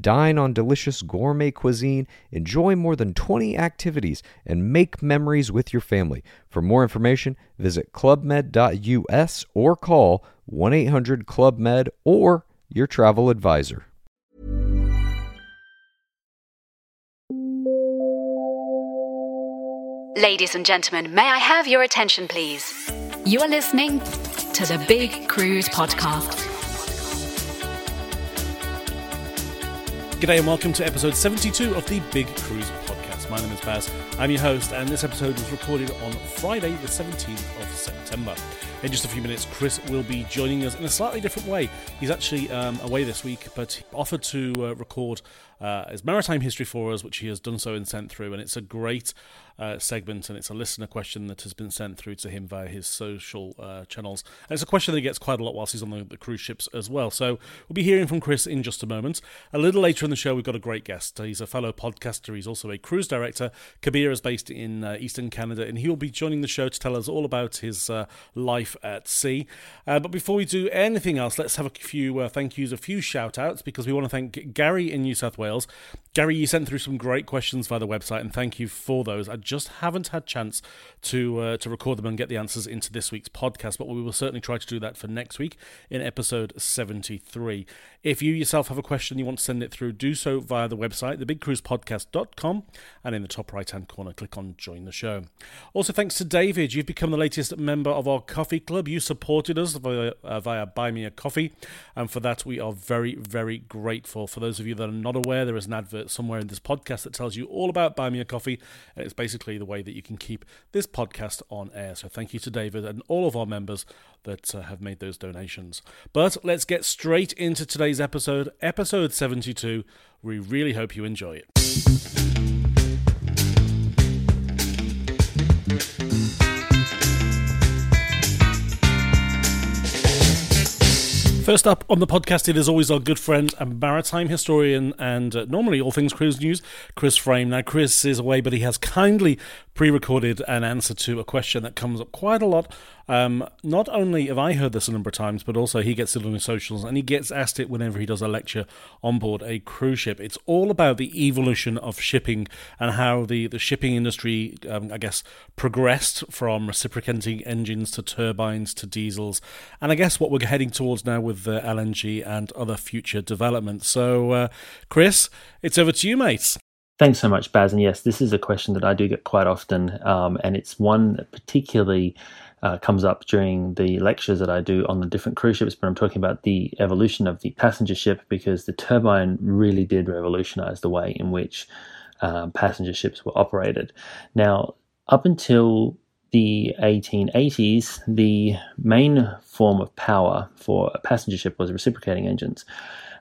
Dine on delicious gourmet cuisine, enjoy more than 20 activities, and make memories with your family. For more information, visit clubmed.us or call 1 800 Club Med or your travel advisor. Ladies and gentlemen, may I have your attention, please? You are listening to the Big Cruise Podcast. G'day and welcome to episode 72 of the Big Cruise Podcast. My name is Baz. I'm your host, and this episode was recorded on Friday, the 17th of September. In just a few minutes, Chris will be joining us in a slightly different way. He's actually um, away this week, but he offered to uh, record uh, his maritime history for us, which he has done so and sent through. And it's a great uh, segment, and it's a listener question that has been sent through to him via his social uh, channels. And it's a question that he gets quite a lot whilst he's on the, the, cruise ships as well. So we'll be hearing from Chris in just a moment. A little later in the show, we've got a great guest. He's a fellow podcaster, he's also a cruise director. Kabir is based in uh, Eastern Canada, and he will be joining the show to tell us all about his uh, life at sea. Uh, but before we do anything else, let's have a few thank yous, a few shout outs, because we want to thank Gary in New South Wales. Gary, you sent through some great questions via the website, and thank you for those. I just haven't had chance to uh, to record them and get the answers into this week's podcast, but we will certainly try to do that for next week in episode 73. If you yourself have a question you want to send it through, do so via the website, thebigcruisepodcast.com, and in the top right hand corner, click on Join the Show. Also, thanks to David, you've become the latest member of our coffee club. You supported us via, uh, via Buy Me a Coffee, and for that, we are very, very grateful. For those of you that are not aware, there is an advert somewhere in this podcast that tells you all about Buy Me a Coffee, and it's basically the way way that you can keep this podcast on air. So thank you to David and all of our members that uh, have made those donations. But let's get straight into today's episode, episode 72. We really hope you enjoy it. First up on the podcast, it is always our good friend and maritime historian and uh, normally all things cruise news, Chris Frame. Now, Chris is away, but he has kindly pre recorded an answer to a question that comes up quite a lot um, not only have I heard this a number of times, but also he gets it on his socials and he gets asked it whenever he does a lecture on board a cruise ship. It's all about the evolution of shipping and how the, the shipping industry, um, I guess, progressed from reciprocating engines to turbines to diesels. And I guess what we're heading towards now with the LNG and other future developments. So, uh, Chris, it's over to you, mate. Thanks so much, Baz. And yes, this is a question that I do get quite often, um, and it's one that particularly uh, comes up during the lectures that I do on the different cruise ships, but I'm talking about the evolution of the passenger ship because the turbine really did revolutionize the way in which uh, passenger ships were operated. Now, up until the 1880s, the main form of power for a passenger ship was reciprocating engines.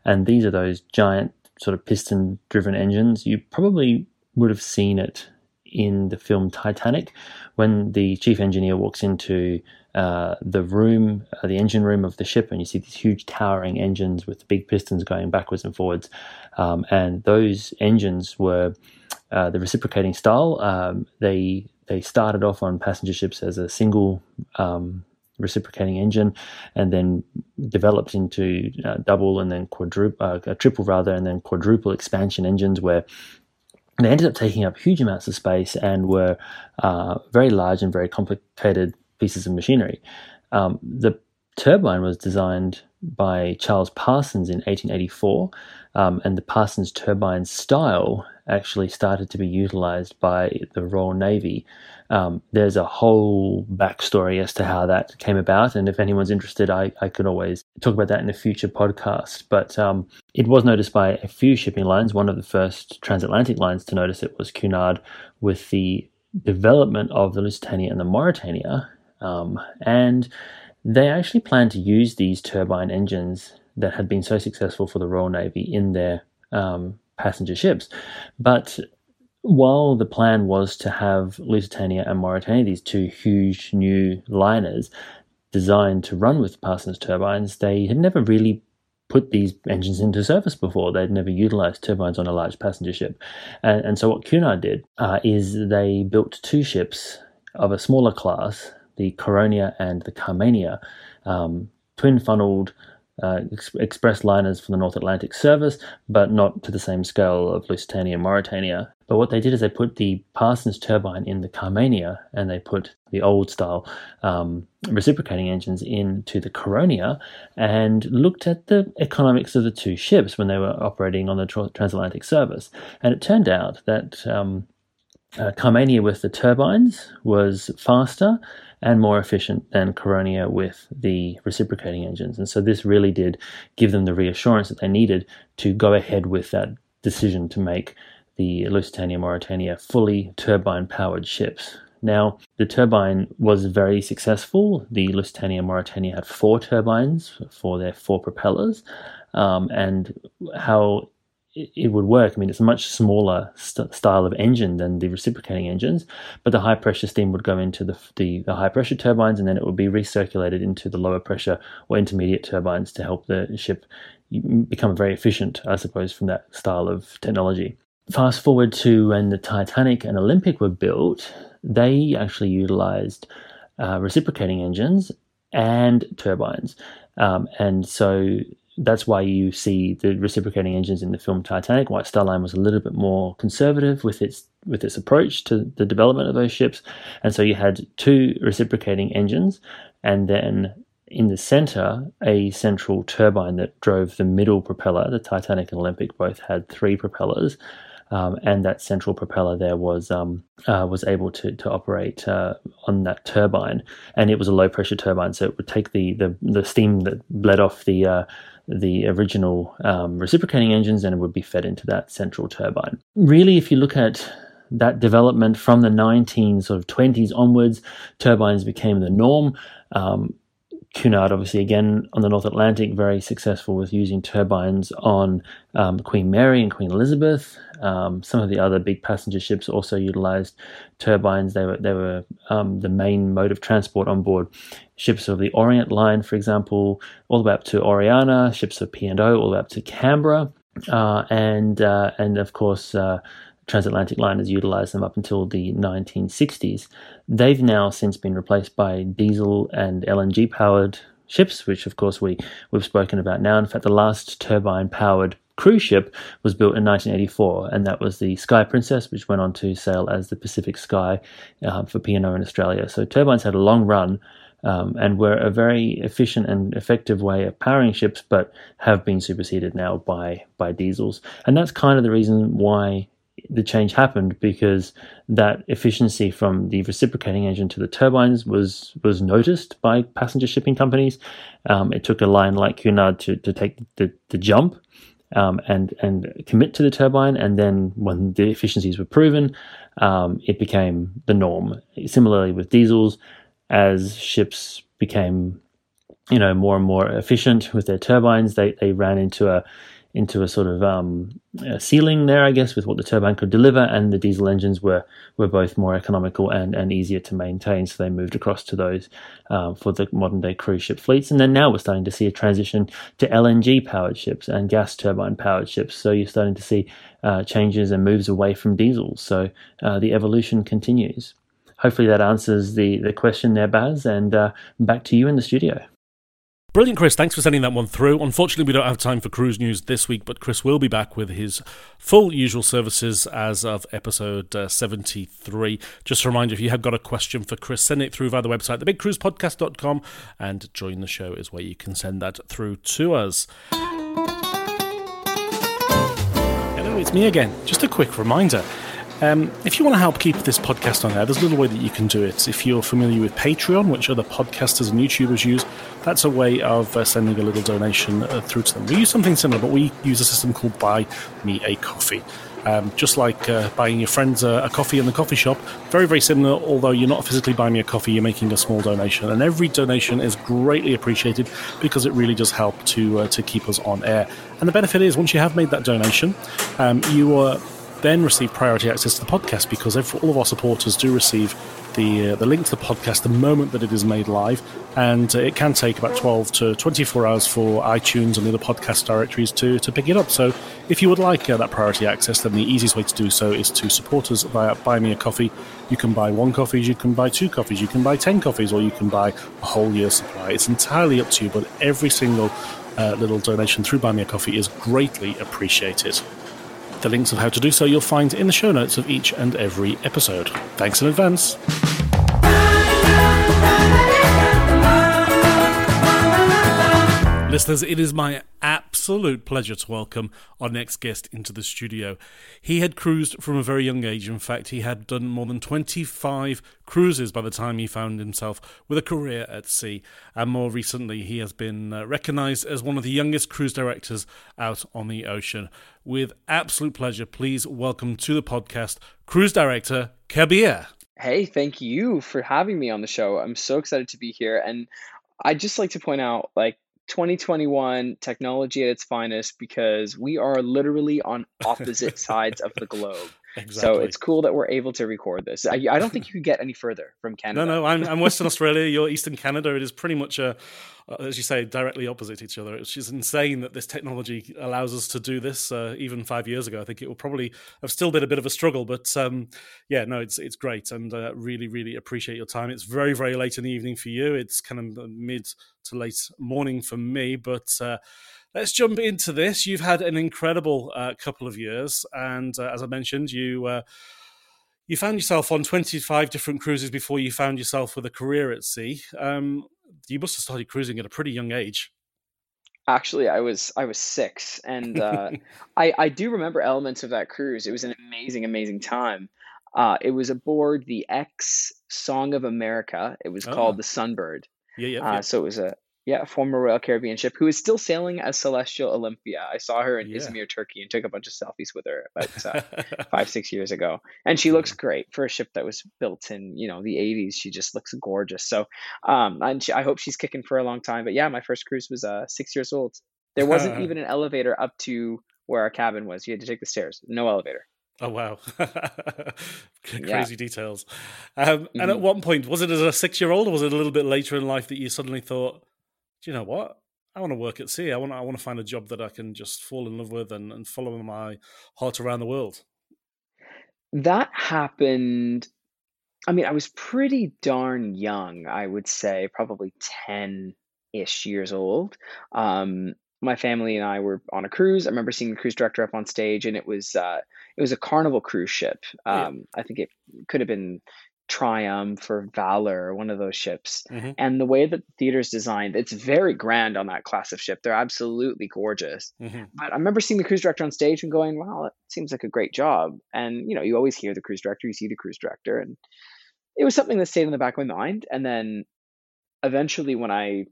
And these are those giant sort of piston driven engines. You probably would have seen it in the film Titanic, when the chief engineer walks into uh, the room, uh, the engine room of the ship, and you see these huge towering engines with big pistons going backwards and forwards. Um, and those engines were uh, the reciprocating style. Um, they they started off on passenger ships as a single um, reciprocating engine, and then developed into uh, double and then quadruple, uh, triple rather, and then quadruple expansion engines where they ended up taking up huge amounts of space and were uh, very large and very complicated pieces of machinery. Um, the turbine was designed by Charles Parsons in 1884, um, and the Parsons turbine style actually started to be utilized by the Royal Navy. Um, there's a whole backstory as to how that came about, and if anyone's interested, I, I could always talk about that in a future podcast. But um, it was noticed by a few shipping lines. One of the first transatlantic lines to notice it was Cunard with the development of the Lusitania and the Mauretania. Um, and they actually planned to use these turbine engines that had been so successful for the Royal Navy in their um, passenger ships. But while the plan was to have Lusitania and Mauretania, these two huge new liners designed to run with Parsons turbines, they had never really put these engines into service before. They'd never utilized turbines on a large passenger ship. And, and so what Cunard did uh, is they built two ships of a smaller class, the Caronia and the Carmania, um, twin funneled uh, ex- express liners for the North Atlantic service, but not to the same scale of Lusitania and Mauretania. But what they did is they put the Parsons turbine in the Carmania and they put the old style um, reciprocating engines into the Caronia and looked at the economics of the two ships when they were operating on the transatlantic service. And it turned out that um, uh, Carmania with the turbines was faster and more efficient than Caronia with the reciprocating engines. And so this really did give them the reassurance that they needed to go ahead with that decision to make the Lusitania Mauretania fully turbine powered ships. Now, the turbine was very successful. The Lusitania Mauretania had four turbines for their four propellers. Um, and how it would work. I mean, it's a much smaller st- style of engine than the reciprocating engines, but the high pressure steam would go into the, the, the, high pressure turbines and then it would be recirculated into the lower pressure or intermediate turbines to help the ship become very efficient, I suppose, from that style of technology. Fast forward to when the Titanic and Olympic were built, they actually utilized uh, reciprocating engines and turbines. Um, and so that's why you see the reciprocating engines in the film Titanic. White Star Line was a little bit more conservative with its with its approach to the development of those ships, and so you had two reciprocating engines, and then in the center a central turbine that drove the middle propeller. The Titanic and Olympic both had three propellers. Um, and that central propeller there was um, uh, was able to to operate uh, on that turbine, and it was a low pressure turbine, so it would take the the, the steam that bled off the uh, the original um, reciprocating engines and it would be fed into that central turbine. Really, if you look at that development from the 19 sort of 20s onwards, turbines became the norm. Um, Cunard, obviously, again on the North Atlantic, very successful with using turbines on um, Queen Mary and Queen Elizabeth. Um, some of the other big passenger ships also utilized turbines. They were they were um, the main mode of transport on board ships of the Orient Line, for example, all the way up to Oriana, ships of P and O, all the way up to Canberra, uh, and uh, and of course. Uh, transatlantic liners utilized them up until the 1960s. They've now since been replaced by diesel and LNG powered ships, which of course we, we've spoken about now. In fact, the last turbine powered cruise ship was built in 1984, and that was the Sky Princess, which went on to sail as the Pacific Sky uh, for P&O in Australia. So turbines had a long run um, and were a very efficient and effective way of powering ships, but have been superseded now by by diesels. And that's kind of the reason why the change happened because that efficiency from the reciprocating engine to the turbines was was noticed by passenger shipping companies. Um, it took a line like Cunard to, to take the, the jump um, and and commit to the turbine, and then when the efficiencies were proven, um, it became the norm. Similarly with diesels, as ships became you know more and more efficient with their turbines, they they ran into a into a sort of um, a ceiling there, I guess, with what the turbine could deliver, and the diesel engines were were both more economical and, and easier to maintain. So they moved across to those um, for the modern day cruise ship fleets, and then now we're starting to see a transition to LNG powered ships and gas turbine powered ships. So you're starting to see uh, changes and moves away from diesel. So uh, the evolution continues. Hopefully that answers the the question there, Baz, and uh, back to you in the studio. Brilliant, Chris. Thanks for sending that one through. Unfortunately, we don't have time for cruise news this week, but Chris will be back with his full usual services as of episode uh, 73. Just a reminder if you have got a question for Chris, send it through via the website, thebigcruisepodcast.com, and join the show is where you can send that through to us. Hello, it's me again. Just a quick reminder. Um, if you want to help keep this podcast on air, there's a little way that you can do it. If you're familiar with Patreon, which other podcasters and YouTubers use, that's a way of uh, sending a little donation uh, through to them. We use something similar, but we use a system called Buy Me a Coffee. Um, just like uh, buying your friends a, a, coffee in the coffee shop, very, very similar. Although you're not physically buying me a coffee, you're making a small donation, and every donation is greatly appreciated because it really does help to uh, to keep us on air. And the benefit is, once you have made that donation, um, you are then receive priority access to the podcast because all of our supporters do receive the uh, the link to the podcast the moment that it is made live, and uh, it can take about 12 to 24 hours for iTunes and the other podcast directories to, to pick it up. So, if you would like uh, that priority access, then the easiest way to do so is to support us via Buy Me a Coffee. You can buy one coffee, you can buy two coffees, you can buy 10 coffees, or you can buy a whole year's supply. It's entirely up to you, but every single uh, little donation through Buy Me a Coffee is greatly appreciated. The links of how to do so you'll find in the show notes of each and every episode. Thanks in advance. Listeners, it is my absolute pleasure to welcome our next guest into the studio. He had cruised from a very young age. In fact, he had done more than 25 cruises by the time he found himself with a career at sea. And more recently, he has been uh, recognized as one of the youngest cruise directors out on the ocean. With absolute pleasure, please welcome to the podcast cruise director Kabir. Hey, thank you for having me on the show. I'm so excited to be here. And I'd just like to point out, like, 2021 technology at its finest because we are literally on opposite sides of the globe. Exactly. So it's cool that we're able to record this. I, I don't think you could get any further from Canada. No, no, I'm, I'm Western Australia. You're Eastern Canada. It is pretty much a, uh, as you say, directly opposite each other. It's just insane that this technology allows us to do this. Uh, even five years ago, I think it will probably have still been a bit of a struggle. But um, yeah, no, it's it's great, and uh, really, really appreciate your time. It's very, very late in the evening for you. It's kind of mid to late morning for me, but. Uh, let's jump into this. You've had an incredible uh, couple of years, and uh, as I mentioned, you uh, you found yourself on 25 different cruises before you found yourself with a career at sea. Um, you must have started cruising at a pretty young age. Actually, I was I was six, and uh, I I do remember elements of that cruise. It was an amazing, amazing time. Uh, it was aboard the X Song of America. It was oh. called the Sunbird. Yeah, yeah, uh, yeah. So it was a yeah, former Royal Caribbean ship who is still sailing as Celestyal Olympia. I saw her in yeah. Izmir, Turkey, and took a bunch of selfies with her about uh, five, six years ago. And she looks great for a ship that was built in you know the '80s. She just looks gorgeous. So, um, and she, I hope she's kicking for a long time. But yeah, my first cruise was uh six years old. There wasn't even an elevator up to where our cabin was. You had to take the stairs. No elevator. Oh wow, crazy yeah. details. Um, mm-hmm. And at one point, was it as a six-year-old, or was it a little bit later in life that you suddenly thought? Do you know what? I want to work at sea. I want I want to find a job that I can just fall in love with and, and follow my heart around the world. That happened. I mean, I was pretty darn young. I would say probably ten ish years old. Um, my family and I were on a cruise. I remember seeing the cruise director up on stage, and it was uh, it was a Carnival cruise ship. Um, yeah. I think it could have been Triumph or Valor, one of those ships. Mm-hmm. And the way that the theater is designed, it's very grand on that class of ship. They're absolutely gorgeous. Mm-hmm. But I remember seeing the cruise director on stage and going, wow, that seems like a great job. And, you know, you always hear the cruise director, you see the cruise director. And it was something that stayed in the back of my mind. And then eventually, when I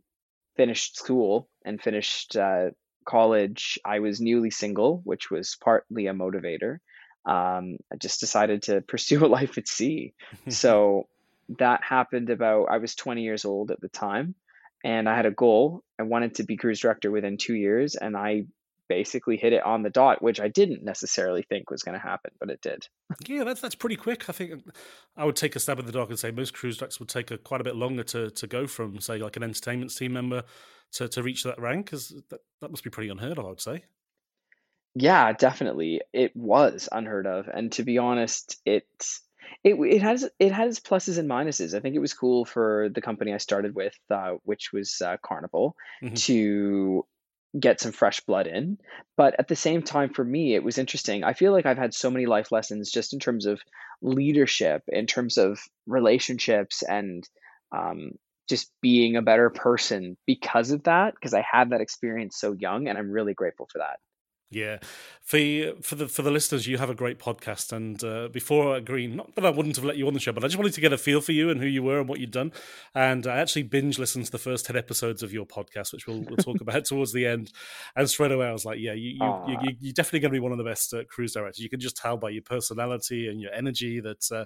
finished school and finished uh, college, I was newly single, which was partly a motivator um, I just decided to pursue a life at sea. so that happened about, I was 20 years old at the time, and I had a goal. I wanted to be cruise director within two years, and I basically hit it on the dot, which I didn't necessarily think was going to happen, but it did. Yeah, that's that's pretty quick. I think I would take a stab in the dark and say most cruise directors would take a, quite a bit longer to to go from, say, like an entertainment team member to, to reach that rank, because that, that must be pretty unheard of, I would say. Yeah, definitely. It was unheard of, and to be honest, it it it has it has pluses and minuses. I think it was cool for the company I started with, uh, which was uh, Carnival, Mhm. to get some fresh blood in. But at the same time, for me, it was interesting. I feel like I've had so many life lessons just in terms of leadership, in terms of relationships, and um, just being a better person because of that. Because I had that experience so young, and I'm really grateful for that. Yeah, for for the for the listeners, you have a great podcast. And uh, before agreeing, not that I wouldn't have let you on the show, but I just wanted to get a feel for you and who you were and what you'd done. And I actually binge listened to the first ten episodes of your podcast, which we'll, we'll talk about towards the end. And straight away, I was like, yeah, you you, you, are definitely going to be one of the best uh, cruise directors. You can just tell by your personality and your energy that. Uh,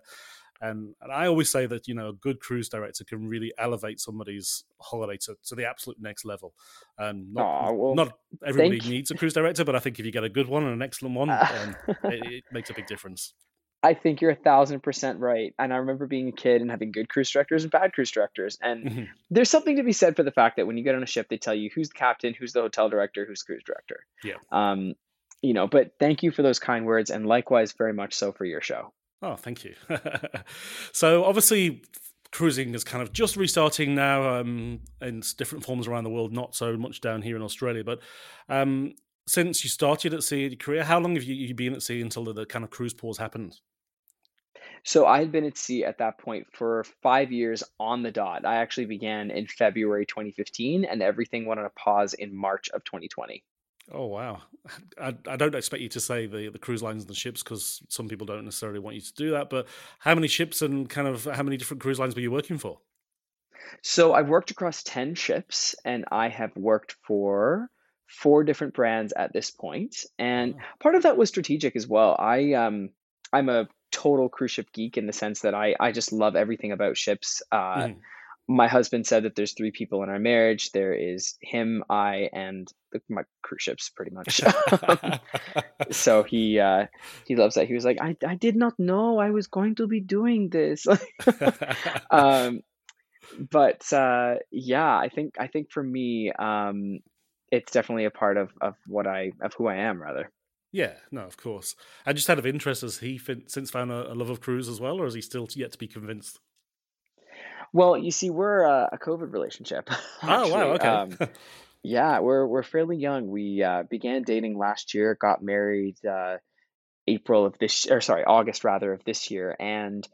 and, and I always say that you know a good cruise director can really elevate somebody's holiday to, to the absolute next level. And not, well, not everybody needs a cruise director, but I think if you get a good one and an excellent one, um, it, it makes a big difference. I think you're a thousand percent right. And I remember being a kid and having good cruise directors and bad cruise directors. And mm-hmm. there's something to be said for the fact that when you get on a ship, they tell you who's the captain, who's the hotel director, who's the cruise director. Yeah. Um, you know, but thank you for those kind words, and likewise, very much so for your show. Oh, thank you. so obviously, cruising is kind of just restarting now um, in different forms around the world. Not so much down here in Australia, but um, since you started at sea in your career, how long have you, you been at sea until the, the kind of cruise pause happened? So I had been at sea at that point for five years on the dot. I actually began in February 2015, and everything went on a pause in March of 2020. Oh wow! I, I don't expect you to say the the cruise lines and the ships because some people don't necessarily want you to do that. But how many ships and kind of how many different cruise lines were you working for? So I've worked across ten ships, and I have worked for four different brands at this point. And part of that was strategic as well. I um I'm a total cruise ship geek in the sense that I I just love everything about ships. Uh, mm my husband said that there's three people in our marriage. There is him, I, and the, my cruise ships, pretty much. so he uh, he loves that. He was like, I I did not know I was going to be doing this. um, but uh, yeah, I think I think for me, um, it's definitely a part of of what I of who I am, rather. Yeah, no, of course. And just out of interest, has he since found a, a love of cruise as well, or is he still yet to be convinced? Well, you see, we're a, a COVID relationship. oh wow, okay. Um, yeah, we're we're fairly young. We uh, began dating last year, got married uh, April of this, or sorry, August rather of this year, and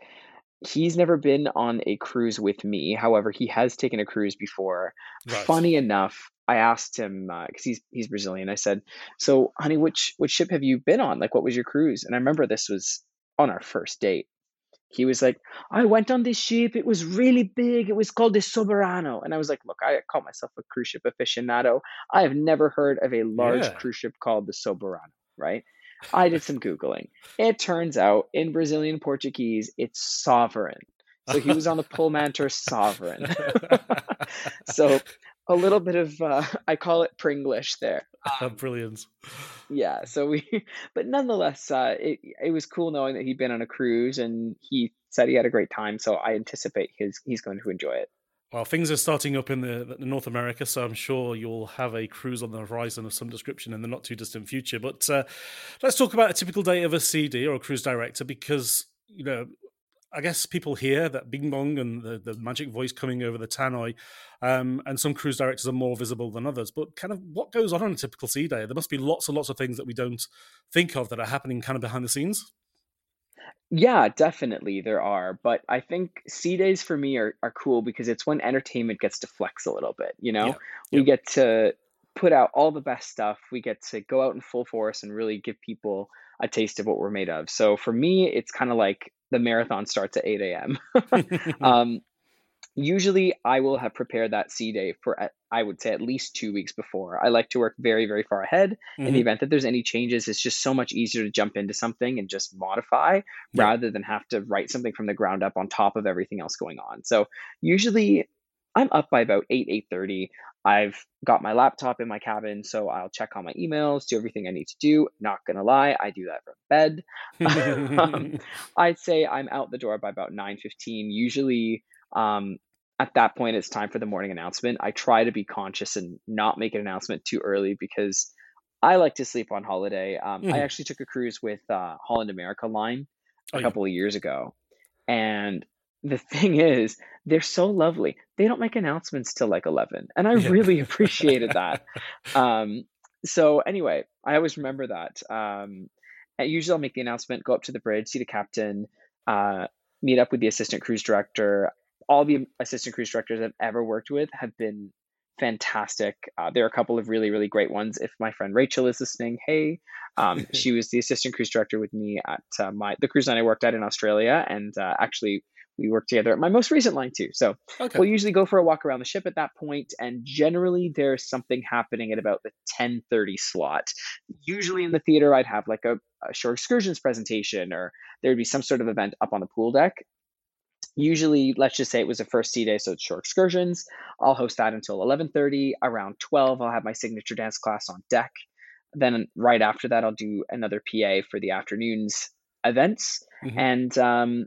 he's never been on a cruise with me. However, he has taken a cruise before. Right. Funny enough, I asked him because uh, he's he's Brazilian. I said, "So, honey, which which ship have you been on? Like, what was your cruise?" And I remember this was on our first date, he was like, I went on this ship. It was really big. It was called the Soberano. And I was like, look, I call myself a cruise ship aficionado. I have never heard of a large yeah. cruise ship called the Soberano, right? I did some Googling. It turns out in Brazilian Portuguese, it's sovereign. So he was on the Pullmantur Sovereign. so a little bit of, uh, I call it Pringlish there. Um, Brilliant. Yeah. So we, but nonetheless, uh, it it was cool knowing that he'd been on a cruise and he said he had a great time. So I anticipate his he's going to enjoy it. Well, things are starting up in the, the, North America, so I'm sure you'll have a cruise on the horizon of some description in the not too distant future. But uh, let's talk about a typical day of a CD or a cruise director, because you know I guess people hear that Bing Bong and the, the magic voice coming over the tannoy, um, and some cruise directors are more visible than others. But kind of what goes on on a typical sea day? There must be lots and lots of things that we don't think of that are happening kind of behind the scenes. Yeah, definitely there are. But I think sea days for me are, are cool because it's when entertainment gets to flex a little bit. You know, yeah. we yep. get to put out all the best stuff. We get to go out in full force and really give people a taste of what we're made of. So for me, it's kind of like the marathon starts at 8 a.m. um, usually I will have prepared that sea day for, I would say, at least two weeks before. I like to work very, very far ahead. Mm-hmm. In the mm-hmm. event that there's any changes, it's just so much easier to jump into something and just modify yeah. rather than have to write something from the ground up on top of everything else going on. So usually I'm up by about 8, 8.30. I've got my laptop in my cabin, so I'll check on my emails, do everything I need to do. Not gonna lie, I do that from bed. um, I'd say I'm out the door by about 9.15. Usually um, at that point, it's time for the morning announcement. I try to be conscious and not make an announcement too early because I like to sleep on holiday. Um, mm. I mm-hmm. actually took a cruise with uh, Holland America Line a oh, couple yeah. of years ago, and the thing is, they're so lovely. They don't make announcements till like 11. And I yeah. really appreciated that. Um, so, anyway, I always remember that. Um, usually I'll make the announcement, go up to the bridge, see the captain, uh, meet up with the assistant cruise director. All the assistant cruise directors I've ever worked with have been fantastic. Uh, there are a couple of really, really great ones. If my friend Rachel is listening, hey, um, she was the assistant cruise director with me at uh, my the cruise line I worked at in Australia, and uh, actually we work together at my most recent line too. So Okay. we'll usually go for a walk around the ship at that point, and generally there's something happening at about the 10:30 slot. Usually in the theater, I'd have like a, a shore excursions presentation, or there would be some sort of event up on the pool deck. Usually, let's just say it was a first sea day, so it's shore excursions. I'll host that until 11:30. Around 12, I'll have my signature dance class on deck. Then right after that, I'll do another PA for the afternoon's events, Mhm. and um,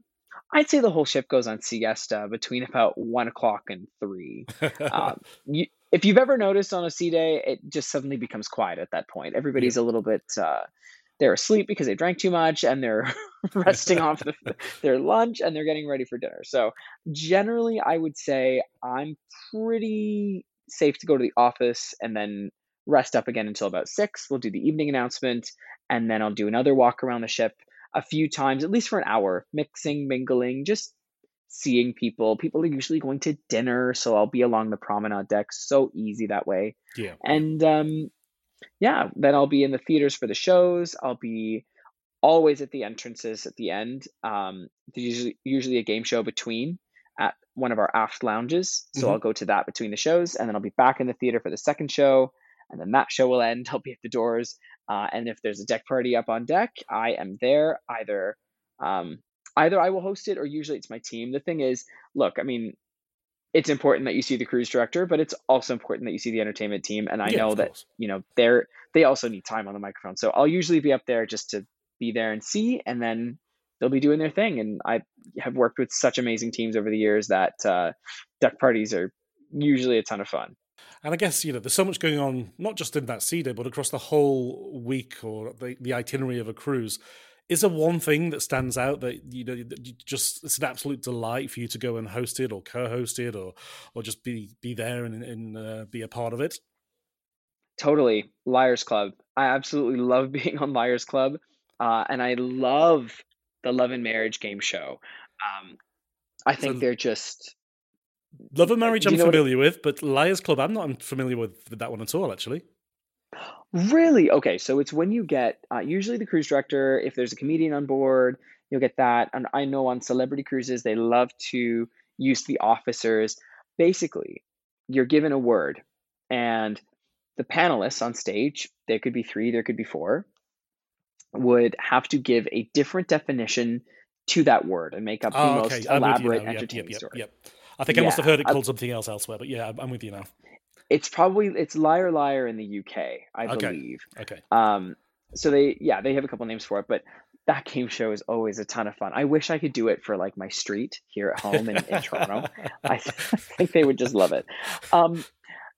I'd say the whole ship goes on siesta between about one o'clock and three. Um, you, if you've ever noticed on a sea day, it just suddenly becomes quiet at that point. Everybody's a little bit uh, they're asleep because they drank too much and they're resting off the, their lunch and they're getting ready for dinner. So generally, I would say I'm pretty safe to go to the office and then rest up again until about six. We'll do the evening announcement and then I'll do another walk around the ship a few times, at least for an hour, mixing, mingling, just seeing people. People are usually going to dinner, so I'll be along the promenade deck. So easy that way. yeah. And um, yeah, then I'll be in the theaters for the shows. I'll be always at the entrances at the end. Um, there's usually usually a game show between at one of our aft lounges. So Mhm. I'll go to that between the shows, and then I'll be back in the theater for the second show. And then that show will end. I'll be at the doors. Uh, and if there's a deck party up on deck, I am there. Either um, either I will host it, or usually it's my team. The thing is, look, I mean, it's important that you see the cruise director, but it's also important that you see the entertainment team. And I Yeah, know that course. you know they're they also need time on the microphone. So I'll usually be up there just to be there and see, and then they'll be doing their thing. And I have worked with such amazing teams over the years that uh, deck parties are usually a ton of fun. And I guess you know there's so much going on, not just in that sea day, but across the whole week or the, the itinerary of a cruise. Is there one thing that stands out that you know that you just it's an absolute delight for you to go and host it or co-host it or or just be be there and, and uh, be a part of it? Totally. Liars Club. I absolutely love being on Liars Club. Uh, and I love the Love and Marriage game show. Um, I think So- they're just Love and Marriage I'm know what it- familiar with, but Liars Club I'm not familiar with that one at all. Actually, really okay. So it's when you get uh, usually the cruise director, if there's a comedian on board, you'll get that. And I know on celebrity cruises, they love to use the officers. Basically, you're given a word, and the panelists on stage, there could be three, there could be four, would have to give a different definition to that word and make up the oh, most okay, I'm you elaborate, now. Yep, yep, yep, story. I think I must have heard it I- called something else elsewhere, but yeah, I'm- with you now. It's probably it's liar liar in the UK, I Okay. believe. Okay. Um, so they yeah they have a couple names for it, but that game show is always a ton of fun. I wish I could do it for like my street here at home in, in Toronto. I, I think they would just love it. Um,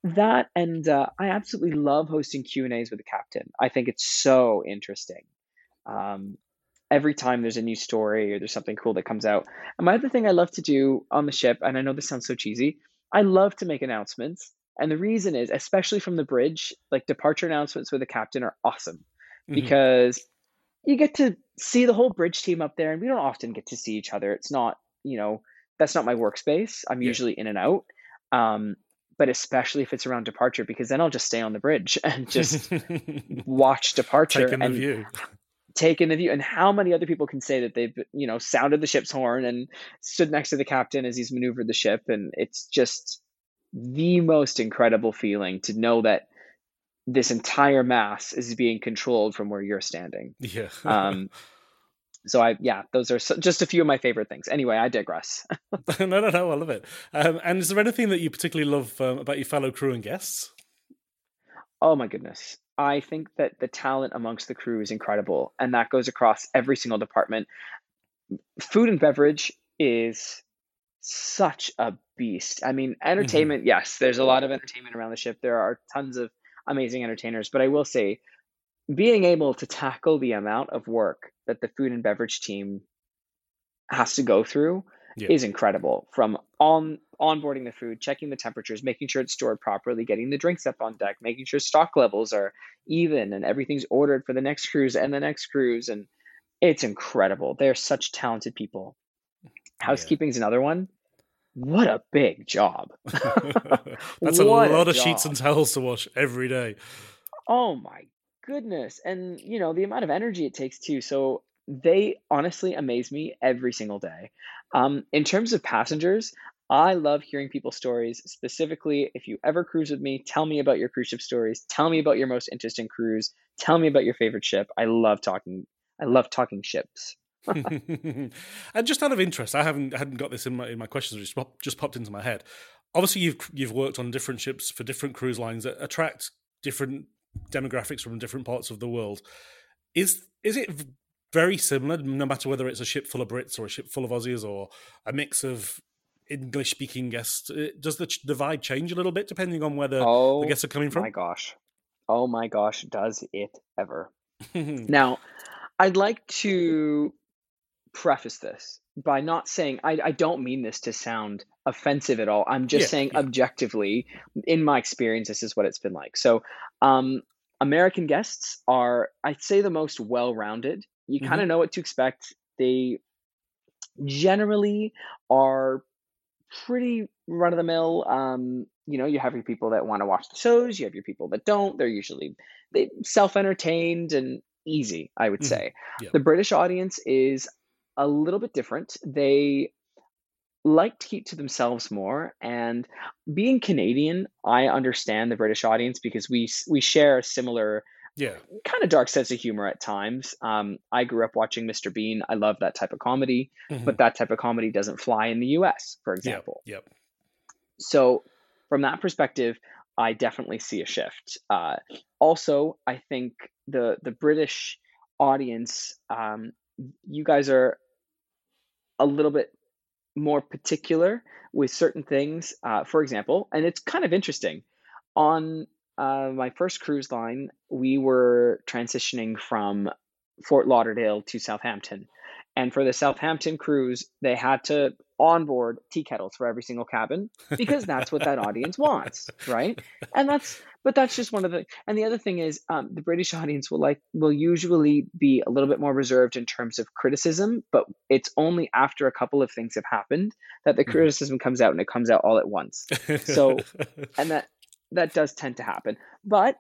that and uh, I absolutely love hosting Q and A's with the captain. I think it's so interesting. Um, every time there's a new story or there's something cool that comes out. And my other thing I love to do on the ship, and I know this sounds so cheesy, I love to make announcements. And the reason is, especially from the bridge, like departure announcements with the captain are awesome Mhm. because you get to see the whole bridge team up there, and we don't often get to see each other. It's not, you know, that's not my workspace. I'm Yeah. usually in and out. Um, but especially if it's around departure, because then I'll just stay on the bridge and just watch departure and view. Take in the view. And how many other people can say that they've, you know, sounded the ship's horn and stood next to the captain as he's maneuvered the ship? And it's just the most incredible feeling to know that this entire mass is being controlled from where you're standing. Yeah. Um, so I, yeah, those are so, just a few of my favorite things. Anyway, I digress. no, no, no. I love it. Um, and is there anything that you particularly love um, about your fellow crew and guests? Oh my goodness. I think that the talent amongst the crew is incredible, and that goes across every single department. Food and beverage is such a beast. I mean, mm-hmm. entertainment, yes, there's a lot of entertainment around the ship. There are tons of amazing entertainers, but I will say, being able to tackle the amount of work that the food and beverage team has to go through Yeah. is incredible. From on onboarding the food, checking the temperatures, making sure it's stored properly, getting the drinks up on deck, making sure stock levels are even and everything's ordered for the next cruise and the next cruise, and it's incredible. They're such talented people. Housekeeping is another one. what a big job. That's a lot of sheets and towels to wash every day. Oh my goodness. And you know, the amount of energy it takes too. So they honestly amaze me every single day. Um, in terms of passengers, I love hearing people's stories. Specifically, if you ever cruise with me, tell me about your cruise ship stories. Tell me about your most interesting cruise. Tell me about your favorite ship. I love talking. I love talking ships. and just out of interest, I haven't hadn't got this in my in my questions. Just popped, just popped into my head. Obviously, you've you've worked on different ships for different cruise lines that attract different demographics from different parts of the world. Is is it very similar, no matter whether it's a ship full of Brits or a ship full of Aussies or a mix of English speaking guests? Uh, Does the ch- divide change a little bit depending on where the, Oh the guests are coming from? my gosh. Oh my gosh, does it ever. Now, I'd like to preface this by not saying I, I don't mean this to sound offensive at all. I'm just Yeah, saying yeah. objectively, in my experience, this is what it's been like. So, um, American guests are, I'd say, the most well-rounded. You kind of know what to expect. They generally are pretty run of the mill. Um, you know, you have your people that want to watch the shows, you have your people that don't. They're usually they self-entertained and easy, I would Mhm. say. Yeah. The British audience is a little bit different. They like to keep to themselves more and being Canadian, I understand the British audience because we we share a similar yeah, kind of dark sense of humor at times. Um, I grew up watching Mr. Bean. I love that type of comedy, Mhm. but that type of comedy doesn't fly in the US, for example. yep. So, from that perspective, I definitely see a shift. Uh, also, I think the the British audience, um, you guys are a little bit more particular with certain things. Uh, for example, and it's kind of interesting. On uh, my first cruise line, we were transitioning from Fort Lauderdale to Southampton. And for the Southampton cruise, they had to onboard tea kettles for every single cabin because that's what that audience wants, right? And that's, but that's just one of the. And the other thing is, um, the British audience will like will usually be a little bit more reserved in terms of criticism, but it's only after a couple of things have happened that the Mhm. criticism comes out, and it comes out all at once So- and that that does tend to happen. But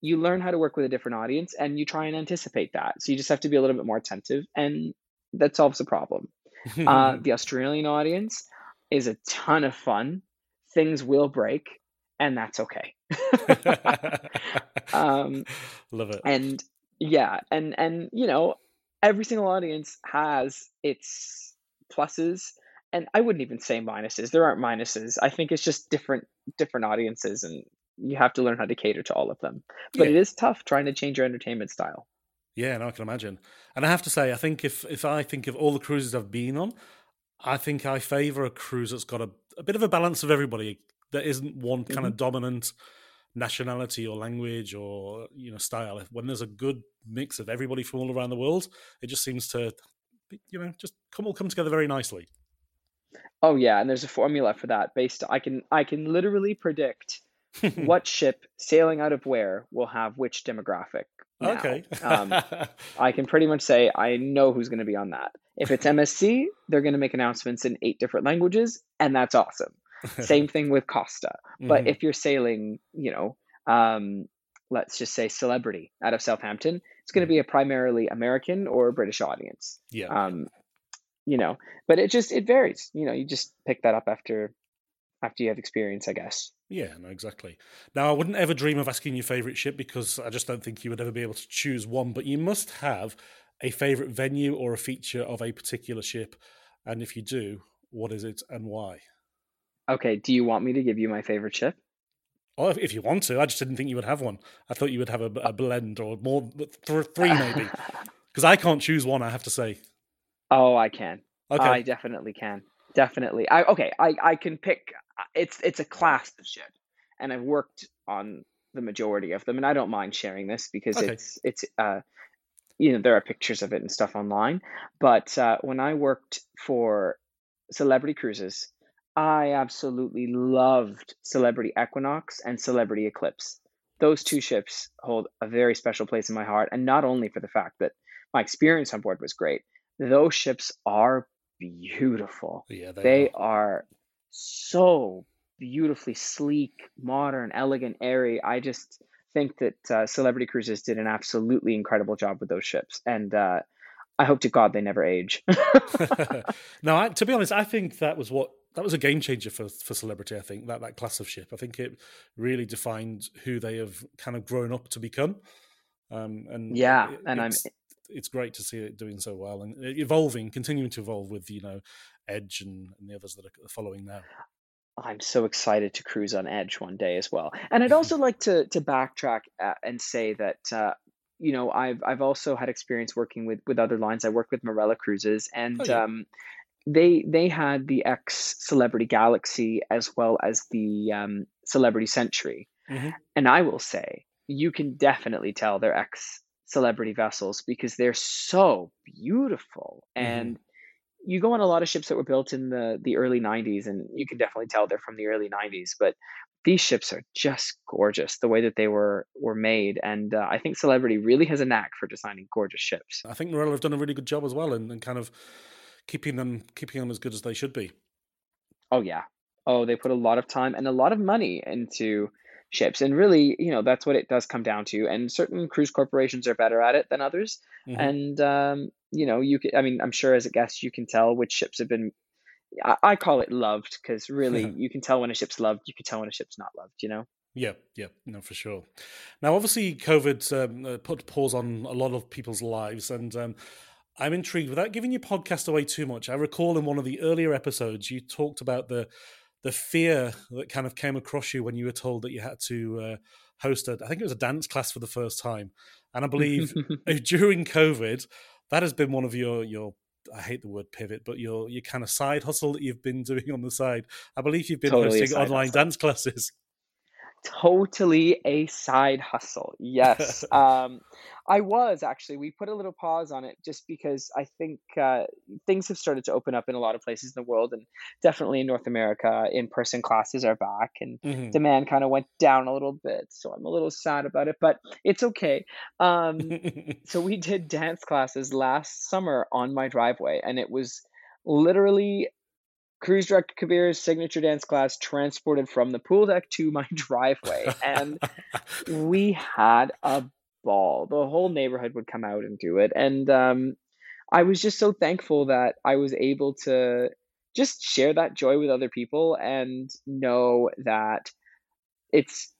you learn how to work with a different audience and you try and anticipate that. So you just have to be a little bit more attentive and that solves the problem. Uh, the australian audience is a ton of fun. Things will break and that's okay. Um, Love it. and yeah and and you know every single audience has its pluses and i wouldn't even say minuses there aren't minuses i think it's just different different audiences and you have to learn how to cater to all of them but it Yeah. is tough trying to change your entertainment style Yeah, no, I can imagine. And I have to say, I think if if I think of all the cruises I've been on, I think I favour a cruise that's got a, a bit of a balance of everybody. There isn't one kind of mm-hmm. dominant nationality or language or you know style. When there's a good mix of everybody from all around the world, it just seems to you know just come all come together very nicely. Oh yeah and there's a formula for that based i can i can literally predict what ship sailing out of where will have which demographic now. Okay. um, I can pretty much say I know who's going to be on that. If it's MSC, they're going to make announcements in eight different languages, and that's awesome. Same thing with Costa. But Mhm. if you're sailing, you know, um, let's just say Celebrity out of Southampton, it's going to be a primarily American or British audience. yeah. Um, you know, but it just it varies. You know, you just pick that up after after you have experience, I guess. Yeah, no, exactly. Now, I wouldn't ever dream of asking your favourite ship because I just don't think you would ever be able to choose one, but you must have a favourite venue or a feature of a particular ship. And if you do, what is it and why? Okay, do you want me to give you my favorite ship? Or if, if you want to, I just didn't think you would have one. I thought you would have a, a blend or more, th- three maybe. Because I can't choose one, I have to say. Oh, I can. Okay. I definitely can. Definitely. I okay. I I can pick. It's it's a class of ship, and I've worked on the majority of them, and I don't mind sharing this because Okay. it's it's uh, you know, there are pictures of it and stuff online. But uh, when I worked for Celebrity Cruises, I absolutely loved Celebrity Equinox and Celebrity Eclipse. Those two ships hold a very special place in my heart, and not only for the fact that my experience on board was great, those ships are beautiful. yeah, they, They are. are so beautifully sleek, modern, elegant, airy. I just think that uh, Celebrity Cruises did an absolutely incredible job with those ships, and uh, I hope to God they never age. no, I, to be honest, I think that was what that was a game changer for for Celebrity. I think that that class of ship. I think it really defined who they have kind of grown up to become. Um, and yeah, it, and I'm. It's great to see it doing so well and evolving, continuing to evolve with you know Edge and, and the others that are following now. I'm so excited to cruise on Edge one day as well. And I'd also like to to backtrack uh, and say that uh, you know I've I've also had experience working with with other lines. I work with Marella Cruises, and oh, yeah. um, they they had the X Celebrity Galaxy as well as the um, Celebrity Century. Mm-hmm. And I will say you can definitely tell they're X Celebrity vessels because they're so beautiful. Mm-hmm. and you go on a lot of ships that were built in the the early 90s and you can definitely tell they're from the early 90s but these ships are just gorgeous the way that they were were made. And uh, i think celebrity really has a knack for designing gorgeous ships. I think Marella have done a really good job as well and, and kind of keeping them keeping them as good as they should be. Oh yeah. Oh they put a lot of time and a lot of money into ships and really you know that's what it does come down to and certain cruise corporations are better at it than others mm-hmm. and um, you know you can i mean i'm sure as a guest you can tell which ships have been i, I call it loved because really you can tell when a ship's loved you can tell when a ship's not loved you know yeah, yeah, no, for sure. Now, obviously, COVID um, uh, put pause on a lot of people's lives, and um, I'm intrigued. Without giving your podcast away too much, I recall in one of the earlier episodes you talked about the the fear that kind of came across you when you were told that you had to uh, host a, I think it was a dance class for the first time, and I believe during COVID, that has been one of your your I hate the word pivot, but your your kind of side hustle that you've been doing on the side. I believe you've been totally hosting online hustle. dance classes totally a side hustle. Yes. um, I was actually. We put a little pause on it just because I think uh, things have started to open up in a lot of places in the world, and definitely in North America, in person classes are back, and mm-hmm. demand kind of went down a little bit. So I'm a little sad about it, but it's okay. Um, so we did dance classes last summer on my driveway, and it was literally cruise director Kabir's signature dance class transported from the pool deck to my driveway. And we had a ball. The whole neighborhood would come out and do it. And um, I was just so thankful that I was able to just share that joy with other people and know that it's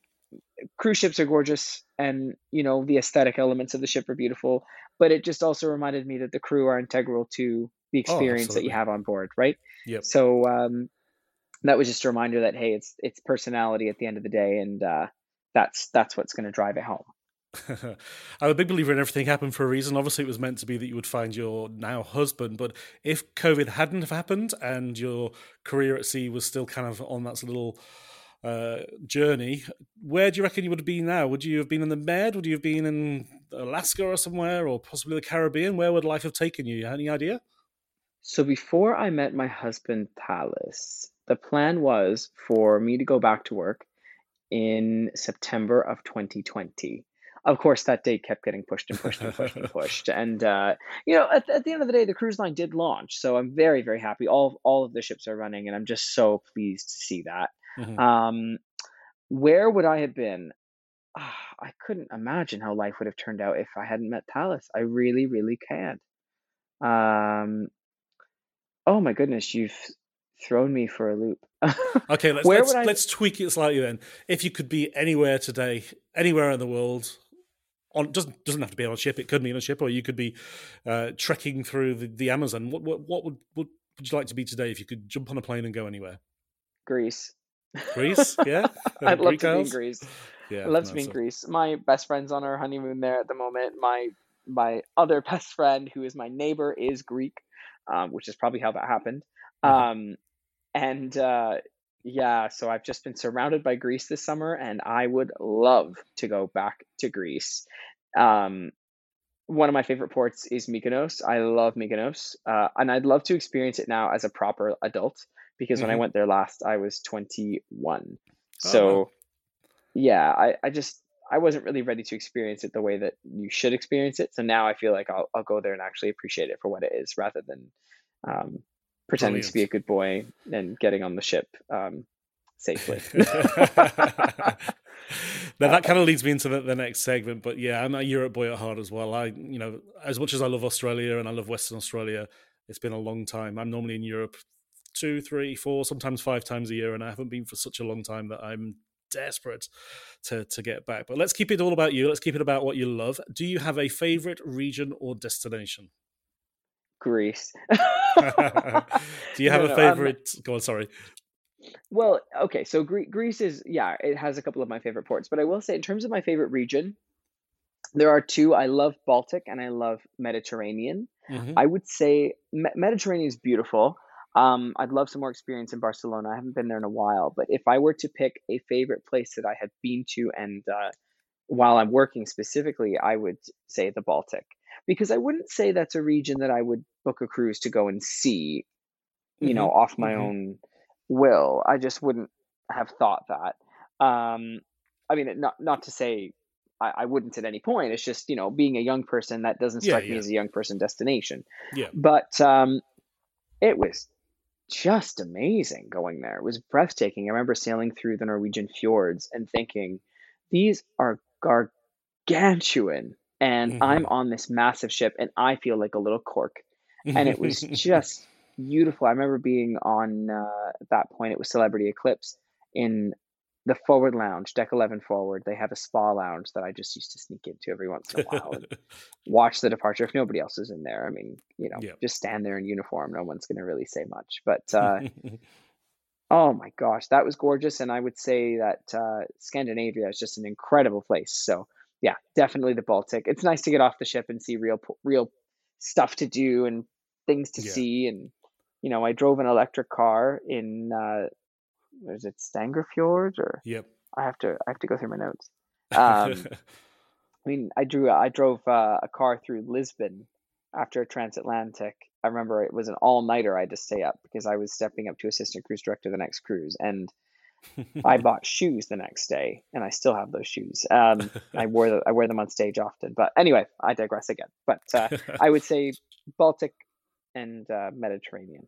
cruise ships are gorgeous and you know the aesthetic elements of the ship are beautiful but it just also reminded me that the crew are integral to the oh, experience oh, that you have on board, right? Yep. So um, that was just a reminder that hey, it's it's personality at the end of the day, and uh, that's that's what's going to drive it home. I'm a big believer in everything happened for a reason. Obviously, it was meant to be that you would find your now husband, but if COVID hadn't have happened and your career at sea was still kind of on that little uh, journey, where do you reckon you would have been now? Would you have been in the Med? Would you have been in Alaska or somewhere, or possibly the Caribbean? Where would life have taken you? You had any idea? So before I met my husband, Thales, the plan was for me to go back to work in September of 2020. Of course, that date kept getting pushed and pushed and pushed and pushed. And uh, you know, at, at the end of the day, the cruise line did launch, so I'm very, very happy. All all of the ships are running, and I'm just so pleased to see that. Mm-hmm. Um, where would I have been? Ah, I couldn't imagine how life would have turned out if I hadn't met Thales. I really, really can't. Um, Oh my goodness, you've thrown me for a loop. okay, let's let's, I... let's, tweak it slightly then. If you could be anywhere today, anywhere in the world, on doesn't doesn't have to be on a ship. It could be on a ship, or you could be uh, trekking through the, the Amazon. What, what what would what would you like to be today if you could jump on a plane and go anywhere? Greece. Greece, yeah. I'd love to be in Greece. Yeah, I'd love to be in Greece. My best friend's on our honeymoon there at the moment. My my other best friend, who is my neighbor, is Greek um, which is probably how that happened. Mm-hmm. Um, and uh, yeah, so I've just been surrounded by Greece this summer, and I would love to go back to Greece. Um, one of my favorite ports is Mykonos. I love Mykonos, uh, and I'd love to experience it now as a proper adult because mm-hmm. when I mm-hmm. went there last, I was 21. So, oh, wow. yeah, I, I just I wasn't really ready to experience it the way that you should experience it. So now I feel like I'll I'll go there and actually appreciate it for what it is, rather than um, pretending to be a good boy and getting on the ship um, safely. now that kind of leads me into the, the, next segment, but yeah, I'm a Europe boy at heart as well. I, you know, as much as I love Australia and I love Western Australia, it's been a long time. I'm normally in Europe two, three, four, sometimes five times a year, and I haven't been for such a long time that I'm desperate to to get back. But let's keep it all about you. Let's keep it about what you love. Do you have a favorite region or destination? Greece. Do you have no, a no, favorite? Um, Go on, sorry. Well, okay, so Gre- Greece is yeah, it has a couple of my favorite ports, but I will say in terms of my favorite region, there are two. I love Baltic and I love Mediterranean. Mm-hmm. I would say Me- Mediterranean is beautiful. Um, I'd love some more experience in Barcelona. I haven't been there in a while, but if I were to pick a favorite place that I had been to and uh, while I'm working specifically, I would say the Baltic because I wouldn't say that's a region that I would book a cruise to go and see, you mm-hmm. know, off my mm-hmm. own will. I just wouldn't have thought that. Um, I mean, not not to say I, I, wouldn't at any point. It's just you know, being a young person, that doesn't strike yeah, yeah. me as a young person destination. Yeah. But um, it was just amazing going there. It was breathtaking. I remember sailing through the Norwegian fjords and thinking, these are gargantuan. And mm-hmm. I'm on this massive ship and I feel like a little cork. And it was just beautiful. I remember being on, uh, at that point, it was Celebrity Eclipse in the forward lounge, deck 11 forward, they have a spa lounge that I just used to sneak into every once in a while and watch the departure if nobody else is in there. I mean, you know, yeah. just stand there in uniform. No one's going to really say much. But uh, oh my gosh, that was gorgeous. And I would say that uh, Scandinavia is just an incredible place. So yeah, definitely the Baltic. It's nice to get off the ship and see real, real stuff to do and things to yeah. see. And, you know, I drove an electric car in uh, is it Stangerfjord or yep I have to I have to go through my notes. Um, I mean, I drew I drove uh, a car through Lisbon after a transatlantic. I remember it was an all nighter. I had to stay up because I was stepping up to assistant cruise director the next cruise, and I bought shoes the next day, and I still have those shoes. Um, I wore the, I wear them on stage often. But anyway, I digress again. But uh, I would say Baltic and uh, Mediterranean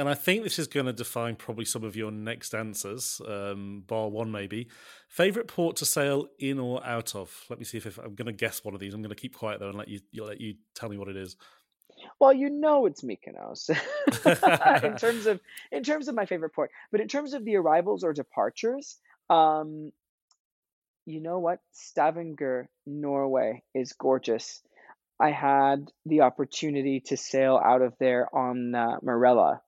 and I think this is going to define probably some of your next answers, um, bar one maybe. Favorite port to sail in or out of? Let me see if, if I'm going to guess one of these. I'm going to keep quiet though and let you let you tell me what it is. Well, you know it's Mykonos in terms of in terms of my favorite port, but in terms of the arrivals or departures, um, you know what? Stavanger, Norway is gorgeous. I had the opportunity to sail out of there on uh, Marella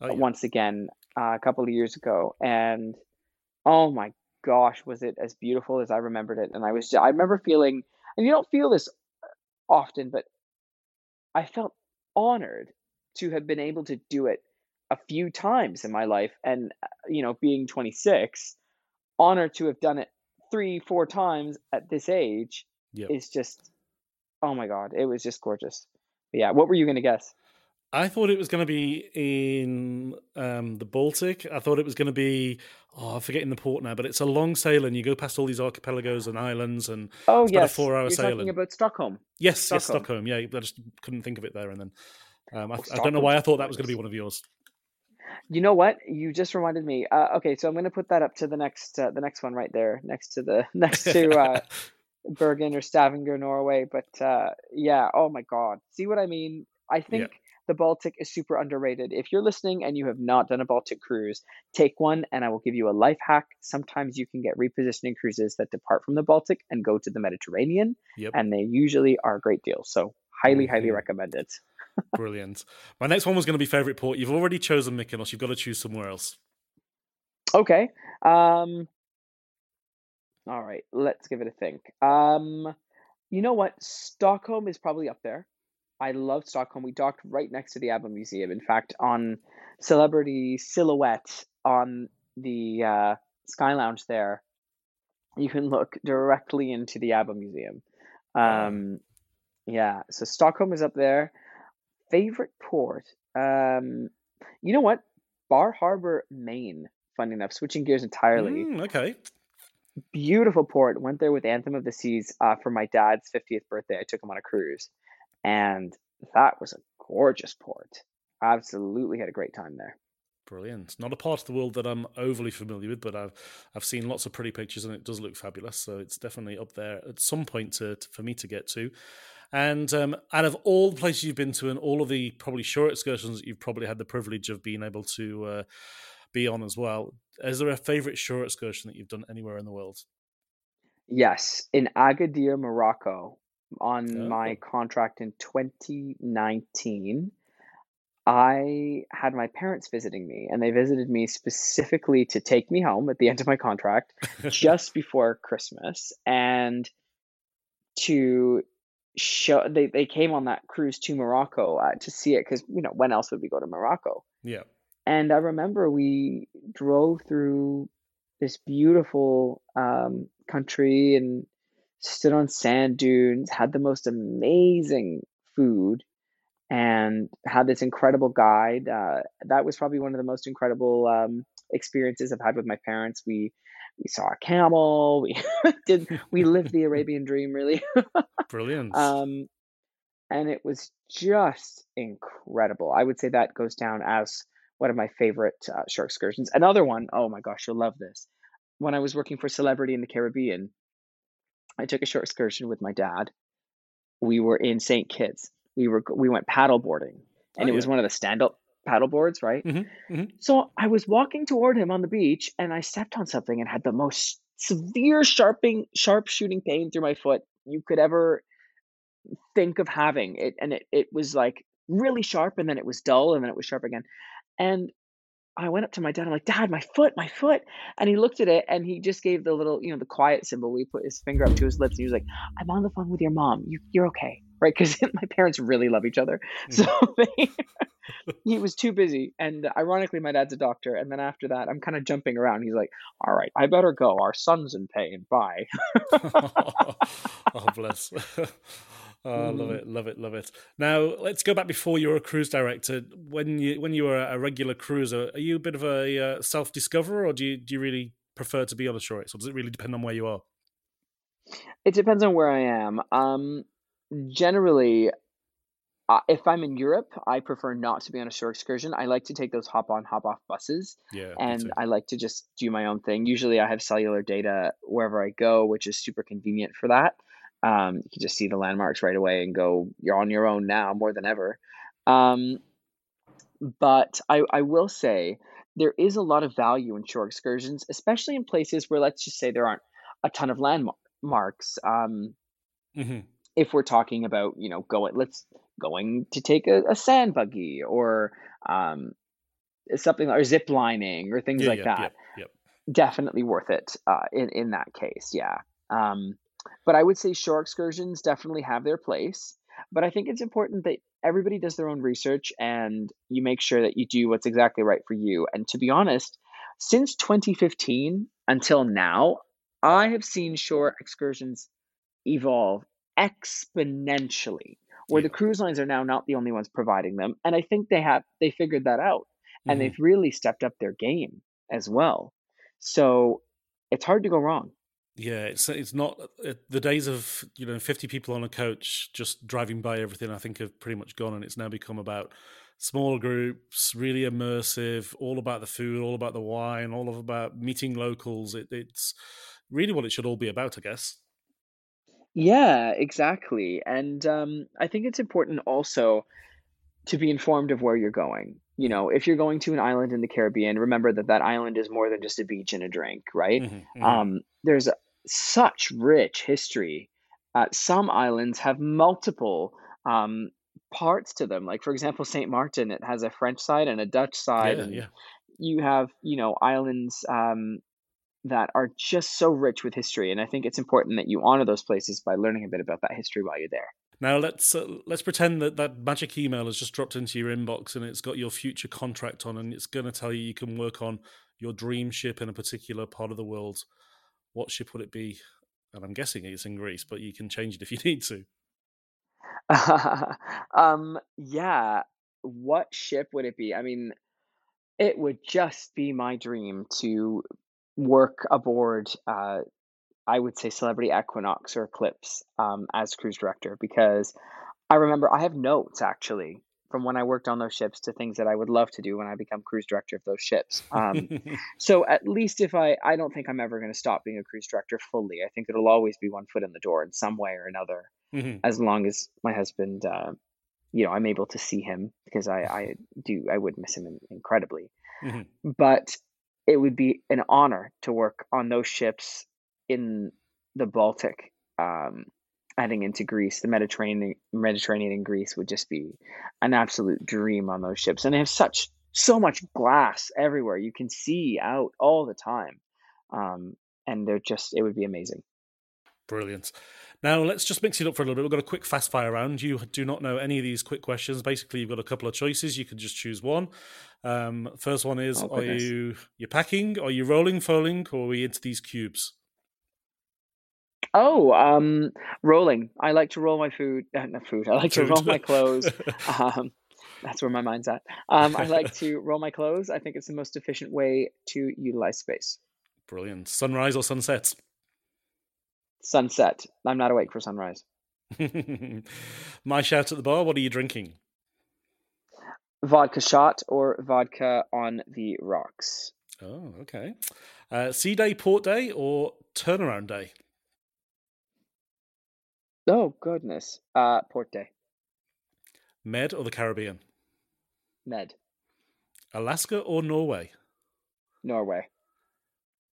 oh, yeah. once again uh, a couple of years ago, and oh my gosh, was it as beautiful as I remembered it? And I was, I remember feeling, and you don't feel this often, but I felt honored to have been able to do it a few times in my life, and uh, you know, being 26, honored to have done it three, four times at this age yep. is just, oh my god, it was just gorgeous. But yeah, what were you going to guess? I thought it was going to be in um, the Baltic. I thought it was going to be, oh, I'm forgetting the port now, but it's a long sail and you go past all these archipelagos and islands and oh, yes. a four hour sailing. talking about Stockholm. Yes, Stockholm. yes, Stockholm. Yeah, I just couldn't think of it there. And then um, I, I, don't know why I thought that was going to be one of yours. You know what? You just reminded me. Uh, okay, so I'm going to put that up to the next uh, the next one right there, next to the next to uh, Bergen or Stavanger, Norway. But uh, yeah, oh my God, see what I mean? I think. Yeah the Baltic is super underrated. If you're listening and you have not done a Baltic cruise, take one and I will give you a life hack. Sometimes you can get repositioning cruises that depart from the Baltic and go to the Mediterranean, yep. and they usually are a great deal. So, highly, mm-hmm. highly recommend it. Brilliant. My next one was going to be favorite port. You've already chosen Mykonos. You've got to choose somewhere else. Okay. Um, all right. Let's give it a think. Um, you know what? Stockholm is probably up there. I love Stockholm. We docked right next to the ABBA Museum. In fact, on Celebrity Silhouette on the uh, Sky Lounge there, you can look directly into the ABBA Museum. Um, yeah, so Stockholm is up there. Favorite port? Um, you know what? Bar Harbor, Maine. Funny enough, switching gears entirely. Mm, okay. Beautiful port. Went there with Anthem of the Seas uh, for my dad's 50th birthday. I took him on a cruise and that was a gorgeous port. absolutely had a great time there. Brilliant. Not a part of the world that I'm overly familiar with, but I've I've seen lots of pretty pictures and it does look fabulous. So it's definitely up there at some point to, to for me to get to. And um, out of all the places you've been to and all of the probably short excursions that you've probably had the privilege of being able to uh, be on as well, is there a favorite short excursion that you've done anywhere in the world? Yes, in Agadir, Morocco, on Oh. my contract in 2019, I had my parents visiting me, and they visited me specifically to take me home at the end of my contract just before Christmas and to show they, they came on that cruise to Morocco uh, to see it because you know when else would we go to Morocco? yeah. And I remember we drove through this beautiful um, country and stood on sand dunes, had the most amazing food, and had this incredible guide. Uh, that was probably one of the most incredible um, experiences I've had with my parents. We we saw a camel. We did we lived the Arabian dream really. Brilliant. Um, and it was just incredible. I would say that goes down as one of my favorite uh, shore excursions. Another one, oh my gosh, you'll love this. When I was working for Celebrity in the Caribbean, I took a short excursion with my dad. We were in St. Kitts. We were we went paddle boarding, and Oh, it was one of the stand-up paddle boards, right? Mhm, mhm. So I was walking toward him on the beach, and I stepped on something and had the most severe sharping, sharp shooting pain through my foot you could ever think of having it and it, it was like really sharp and then it was dull and then it was sharp again and i went up to my dad i'm like dad my foot my foot. And he looked at it and he just gave the little you know the quiet symbol we put his finger up to his lips and he was like i'm on the phone with your mom. You, you're okay. Right? Because my parents really love each other. Hmm. So they, he was too busy. And ironically my dad's a doctor. And then after that i'm kind of jumping around. He's like all right i better go. Our son's in pain. Bye. Oh, bless. Oh, I love it, love it, love it. Now let's go back before you were a cruise director. When you when you were a regular cruiser, are you a bit of a uh, self discoverer, or do you do you really prefer to be on a shore? Or does it really depend on where you are? It depends on where I am. Um, generally, uh, if I'm in Europe, I prefer not to be on a shore excursion. I like to take those hop on, hop off buses, Yeah, and. I like to just do my own thing. Usually, I have cellular data wherever I go, which is super convenient for that. Um, you can just see the landmarks right away and go, you're on your own now more than ever. Um, but I, I will say there is a lot of value in shore excursions, especially in places where, let's just say, there aren't a ton of landmarks. Um, Mhm. if we're talking about you know going let's going to take a, a sand buggy or um something or zip lining or things Yeah, like yeah, that Yep, definitely worth it uh in in that case yeah um but i would say shore excursions definitely have their place but i think it's important that everybody does their own research and you make sure that you do what's exactly right for you and to be honest since 2015 until now i have seen shore excursions evolve exponentially where the cruise lines are now not the only ones providing them and i think they have they figured that out and Mhm. they've really stepped up their game as well. So it's hard to go wrong Yeah, it's it's not uh, the days of you know fifty people on a coach just driving by everything. I think have pretty much gone, and it's now become about small groups, really immersive, all about the food, all about the wine, all of about meeting locals. It, it's really what it should all be about, I guess. yeah exactly and um, i think it's important also to be informed of where you're going you know if you're going to an island in the caribbean remember that that island is more than just a beach and a drink right Mhm, mhm. um, there's such rich history. Uh, some islands have multiple um, parts to them. Like for example, Saint Martin, it has a French side and a Dutch side, yeah, and yeah. you have you know islands um, that are just so rich with history. And I think it's important that you honor those places by learning a bit about that history while you're there. Now let's uh, let's pretend that that magic email has just dropped into your inbox and it's got your future contract on, and it's going to tell you you can work on your dream ship in a particular part of the world. What ship would it be? And I'm guessing it's in Greece, but you can change it if you need to. um, yeah. What ship would it be? I mean, it would just be my dream to work aboard. Uh, I would say Celebrity Equinox or Eclipse um, as cruise director because I remember I have notes actually from when I worked on those ships to things that I would love to do when I become cruise director of those ships. Um, so at least if I, I don't think I'm ever going to stop being a cruise director fully. I think it'll always be one foot in the door in some way or another, Mhm. as long as my husband, uh, you know, I'm able to see him because I, I do, I would miss him in, incredibly. Mhm. But it would be an honor to work on those ships in the Baltic, um, heading into Greece. The Mediterranean, Mediterranean and Greece would just be an absolute dream on those ships, and they have such so much glass everywhere. You can see out all the time, um, and they're just it would be amazing. Brilliant. Now let's just mix it up for a little bit. We've got a quick fast fire round. You do not know any of these quick questions. Basically, you've got a couple of choices. You can just choose one. Um, first one is: Oh, Are you you packing? Are you rolling, folding, or are we into these cubes? Oh, um, rolling. I like to roll my food. Uh, not food. I like to roll my clothes. Um, that's where my mind's at. Um, I like to roll my clothes. I think it's the most efficient way to utilize space. Brilliant. Sunrise or sunset? Sunset. I'm not awake for sunrise. My shout at the bar. What are you drinking? Vodka shot or vodka on the rocks. Oh, okay. Uh, sea day, port day, or turnaround day? Oh goodness. Uh, port day. Med or the Caribbean? Med. Alaska or Norway? Norway.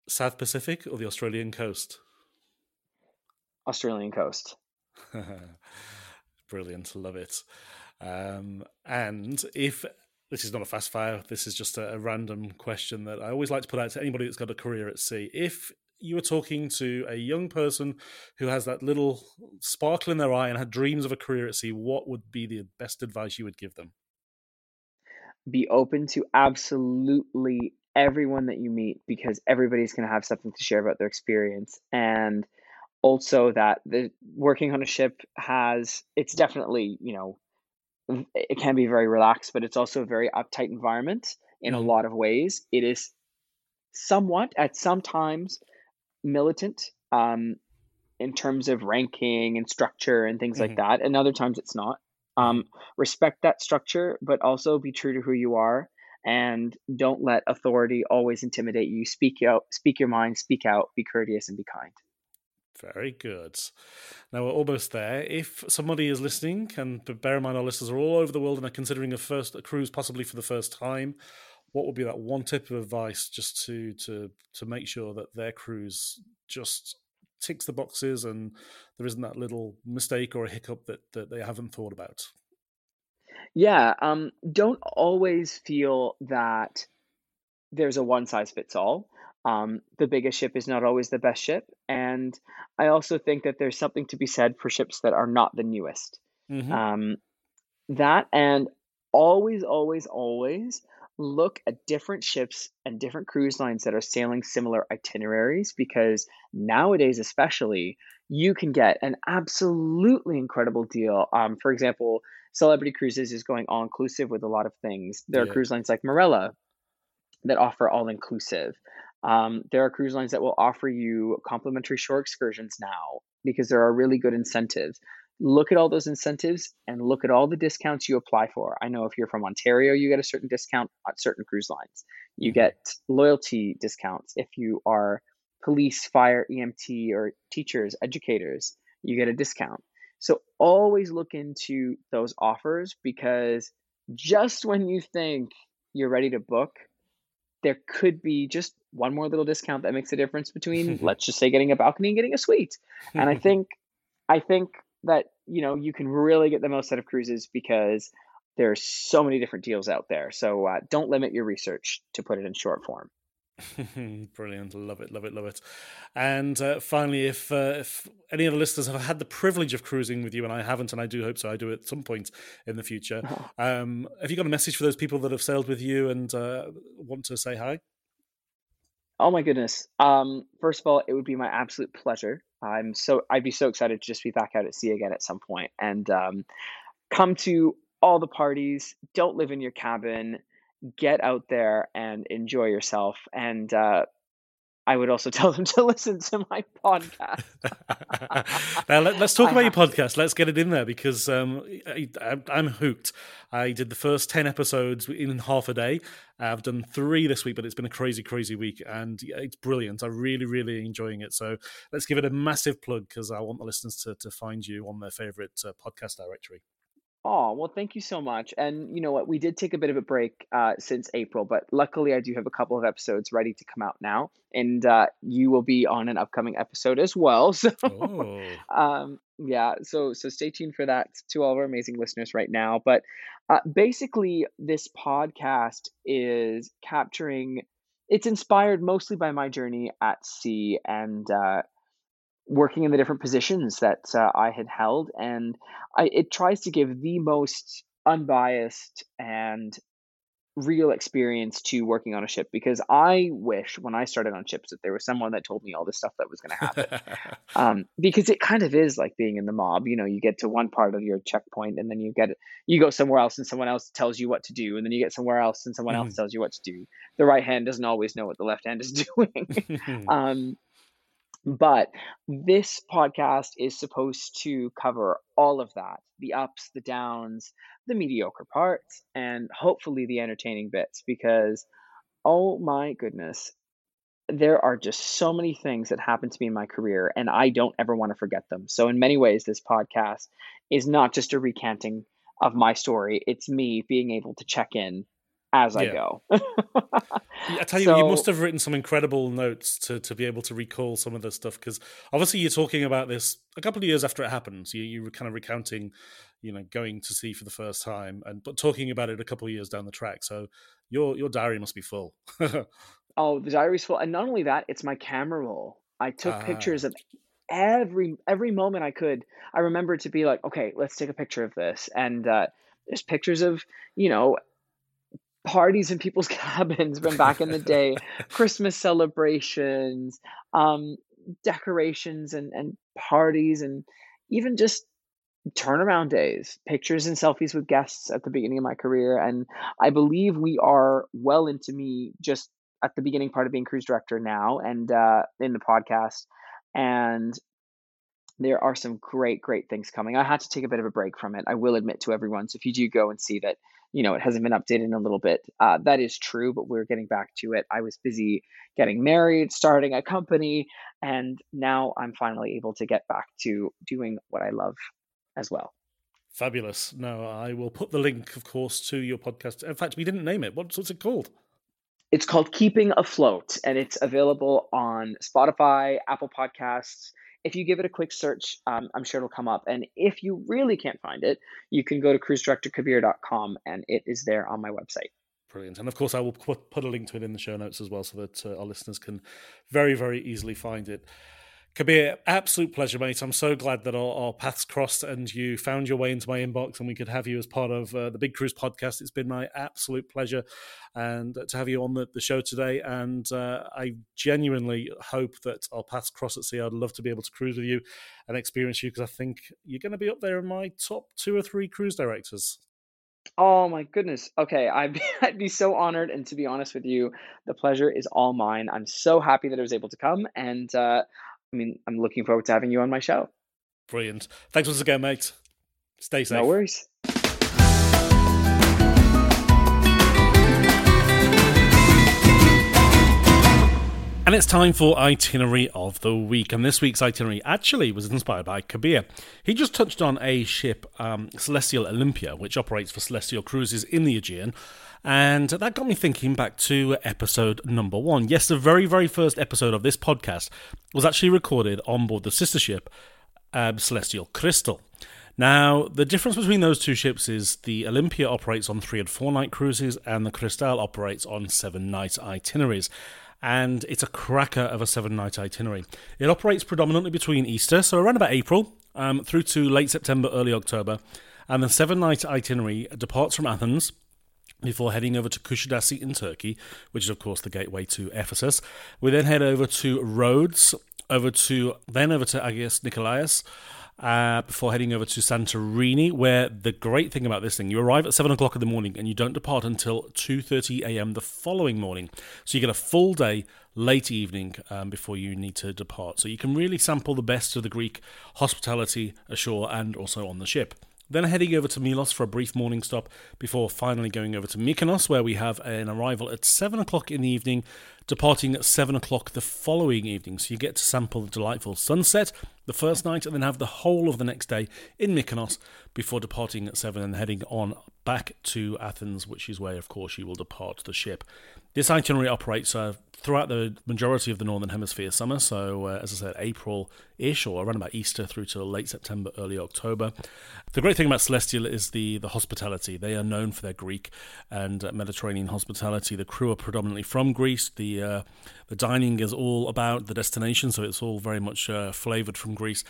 South Pacific or the Australian coast? Australian coast. Brilliant, love it. Um, and if this is not a fast fire, this is just a, a random question that I always like to put out to anybody that's got a career at sea. If you were talking to a young person who has that little sparkle in their eye and had dreams of a career at sea, what would be the best advice you would give them? Be open to absolutely everyone that you meet because everybody's going to have something to share about their experience and also that the working on a ship has it's definitely you know it can be very relaxed but it's also a very uptight environment in a Mhm. lot of ways it is somewhat at some times militant um in terms of ranking and structure and things Mhm. like that and other times it's not um respect that structure but also be true to who you are and don't let authority always intimidate you speak out speak your mind speak out be courteous and be kind Very good. Now we're almost there. If somebody is listening, and bear in mind our listeners are all over the world and are considering a first a cruise possibly for the first time, what would be that one tip of advice just to to to make sure that their cruise just ticks the boxes and there isn't that little mistake or a hiccup that that they haven't thought about? Yeah, um, don't always feel that there's a one size fits all. Um, the biggest ship is not always the best ship, and I also think that there's something to be said for ships that are not the newest. Mhm. Um, that and always, always, always look at different ships and different cruise lines that are sailing similar itineraries because nowadays, especially, you can get an absolutely incredible deal. Um, for example, Celebrity Cruises is going all inclusive with a lot of things. There are cruise lines like Marella that offer all inclusive. Um, there are cruise lines that will offer you complimentary shore excursions now because there are really good incentives. Look at all those incentives and look at all the discounts you apply for. I know if you're from Ontario, you get a certain discount on certain cruise lines. You Mhm. get loyalty discounts. If you are police, fire, EMT, or teachers, educators, you get a discount. So always look into those offers because just when you think you're ready to book, there could be just one more little discount that makes a difference between let's just say getting a balcony and getting a suite. And I think I think that you know you can really get the most out of cruises because there's so many different deals out there. So uh, don't limit your research to put it in short form. Brilliant, love it, love it, love it. And uh, finally, if uh, if any of the listeners have had the privilege of cruising with you, and I haven't, and I do hope so, I do at some point in the future. Um, have you got a message for those people that have sailed with you and uh, want to say hi? Oh my goodness. Um, first of all, it would be my absolute pleasure. I'm so I'd be so excited to just be back out at sea again at some point and um, come to all the parties. Don't live in your cabin. Get out there and enjoy yourself. And uh, I would also tell them to listen to my podcast. now let, us talk about your podcast. Let's get it in there because um, I, am hooked. I did the first ten episodes in half a day. I've done three this week, but it's been a crazy, crazy week, and it's brilliant. I'm really, really enjoying it. So let's give it a massive plug because I want the listeners to to find you on their favorite uh, podcast directory. Oh, well, thank you so much. And you know what? We did take a bit of a break uh, since April, but luckily I do have a couple of episodes ready to come out now. And uh, you will be on an upcoming episode as well. So, oh. um, yeah, so so stay tuned for that to all of our amazing listeners right now. But uh, basically, this podcast is capturing, it's inspired mostly by my journey at sea and uh, working in the different positions that uh, I had held, and I, it tries to give the most unbiased and real experience to working on a ship because I wish when I started on ships that there was someone that told me all the stuff that was going to happen. um, because it kind of is like being in the mob. You know, you get to one part of your checkpoint and then you get you go somewhere else and someone else tells you what to do, and then you get somewhere else and someone else mm-hmm. tells you what to do. The right hand doesn't always know what the left hand is doing. um, but this podcast is supposed to cover all of that the ups, the downs, the mediocre parts, and hopefully the entertaining bits because, oh my goodness, there are just so many things that happened to me in my career, and I don't ever want to forget them. So, in many ways, this podcast is not just a recanting of my story, it's me being able to check in as I go. I tell you, so, you must have written some incredible notes to, to be able to recall some of this stuff because obviously you're talking about this a couple of years after it happened. You you were kind of recounting, you know, going to sea for the first time and but talking about it a couple of years down the track. So your your diary must be full. oh, the diary's full, and not only that, it's my camera roll. I took ah. pictures of every every moment I could. I remember to be like, okay, let's take a picture of this, and uh, there's pictures of you know parties in people's cabins from back in the day, Christmas celebrations, um, decorations and, and parties, and even just turnaround days, pictures and selfies with guests at the beginning of my career. And I believe we are well into me just at the beginning part of being cruise director now and uh, in the podcast. And there are some great, great things coming. I had to take a bit of a break from it. I will admit to everyone. So if you do go and see that you know, it hasn't been updated in a little bit. Uh, that is true, but we're getting back to it. I was busy getting married, starting a company, and now I'm finally able to get back to doing what I love as well. Fabulous. No, I will put the link, of course, to your podcast. In fact, we didn't name it. What's, what's it called? It's called Keeping Afloat, and it's available on Spotify, Apple Podcasts, if you give it a quick search, um, I'm sure it'll come up. And if you really can't find it, you can go to cruisedirectorkabir.com and it is there on my website. Brilliant. And of course, I will put, a link to it in the show notes as well so that uh, our listeners can very, very easily find it. Kabir, absolute pleasure, mate. I'm so glad that our, our, paths crossed and you found your way into my inbox and we could have you as part of uh, the Big Cruise podcast. It's been my absolute pleasure and to have you on the, the show today. And uh, I genuinely hope that our paths cross at sea. I'd love to be able to cruise with you and experience you because I think you're going to be up there in my top two or three cruise directors. Oh my goodness. Okay, I'd be, I'd be so honored. And to be honest with you, the pleasure is all mine. I'm so happy that I was able to come. And uh, I mean, I'm looking forward to having you on my show. Brilliant. Thanks once again, mate. Stay safe. No worries. And it's time for itinerary of the week. And this week's itinerary actually was inspired by Kabir. He just touched on a ship, um, Celestyal Olympia, which operates for Celestyal Cruises in the Aegean. And that got me thinking back to episode number one. Yes, the very, very first episode of this podcast was actually recorded on board the sister ship, um, Celestyal Crystal. Now, the difference between those two ships is the Olympia operates on three and four night cruises, and the Crystal operates on seven night itineraries. And it's a cracker of a seven night itinerary. It operates predominantly between Easter, so around about April, um, through to late September, early October. And the seven night itinerary departs from Athens before heading over to Kusadasi in Turkey, which is of course the gateway to Ephesus. We then head over to Rhodes, over to then over to Agios Nikolaos, uh, before heading over to Santorini, where the great thing about this thing, you arrive at 7 o'clock in the morning and you don't depart until 2.30 a.m. the following morning. So you get a full day late evening um, before you need to depart. So you can really sample the best of the Greek hospitality ashore and also on the ship. Then heading over to Milos for a brief morning stop before finally going over to Mykonos, where we have an arrival at 7 o'clock in the evening, departing at 7 o'clock the following evening. So you get to sample the delightful sunset the first night and then have the whole of the next day in Mykonos before departing at 7 and heading on back to Athens, which is where, of course, you will depart the ship. This itinerary operates uh, throughout the majority of the Northern Hemisphere summer, so uh, as I said, April ish or around about Easter through to late September, early October. The great thing about Celestyal is the, the hospitality. They are known for their Greek and uh, Mediterranean hospitality. The crew are predominantly from Greece. The, uh, the dining is all about the destination, so it's all very much uh, flavoured from Greece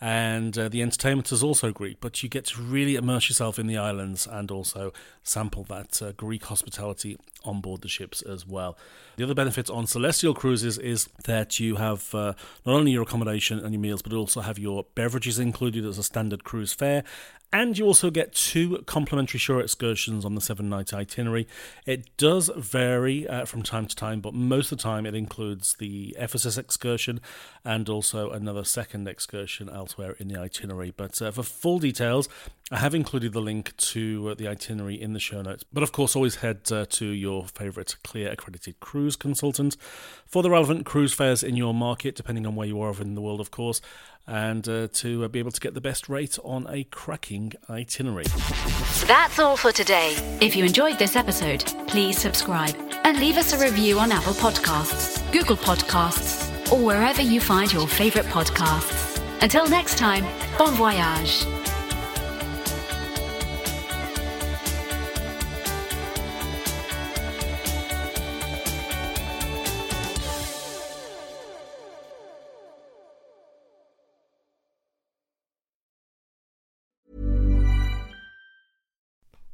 and uh, the entertainment is also Greek, but you get to really immerse yourself in the islands and also sample that uh, Greek hospitality on board the ships as well. The other benefits on Celestyal Cruises is that you have uh, not only your accommodation and your meals, but also have your beverages included as a standard cruise fare, and you also get two complimentary shore excursions on the seven night itinerary. It does vary uh, from time to time, but most of the time it includes the Ephesus excursion and also another second excursion elsewhere in the itinerary. But uh, for full details, I have included the link to uh, the itinerary in the show notes. But of course, always head uh, to your favourite CLIA accredited cruise consultant for the relevant cruise fares in your market, depending on where you are in the world, of course and uh, to uh, be able to get the best rate on a cracking itinerary. That's all for today. If you enjoyed this episode, please subscribe and leave us a review on Apple Podcasts, Google Podcasts, or wherever you find your favourite podcasts. Until next time, bon voyage.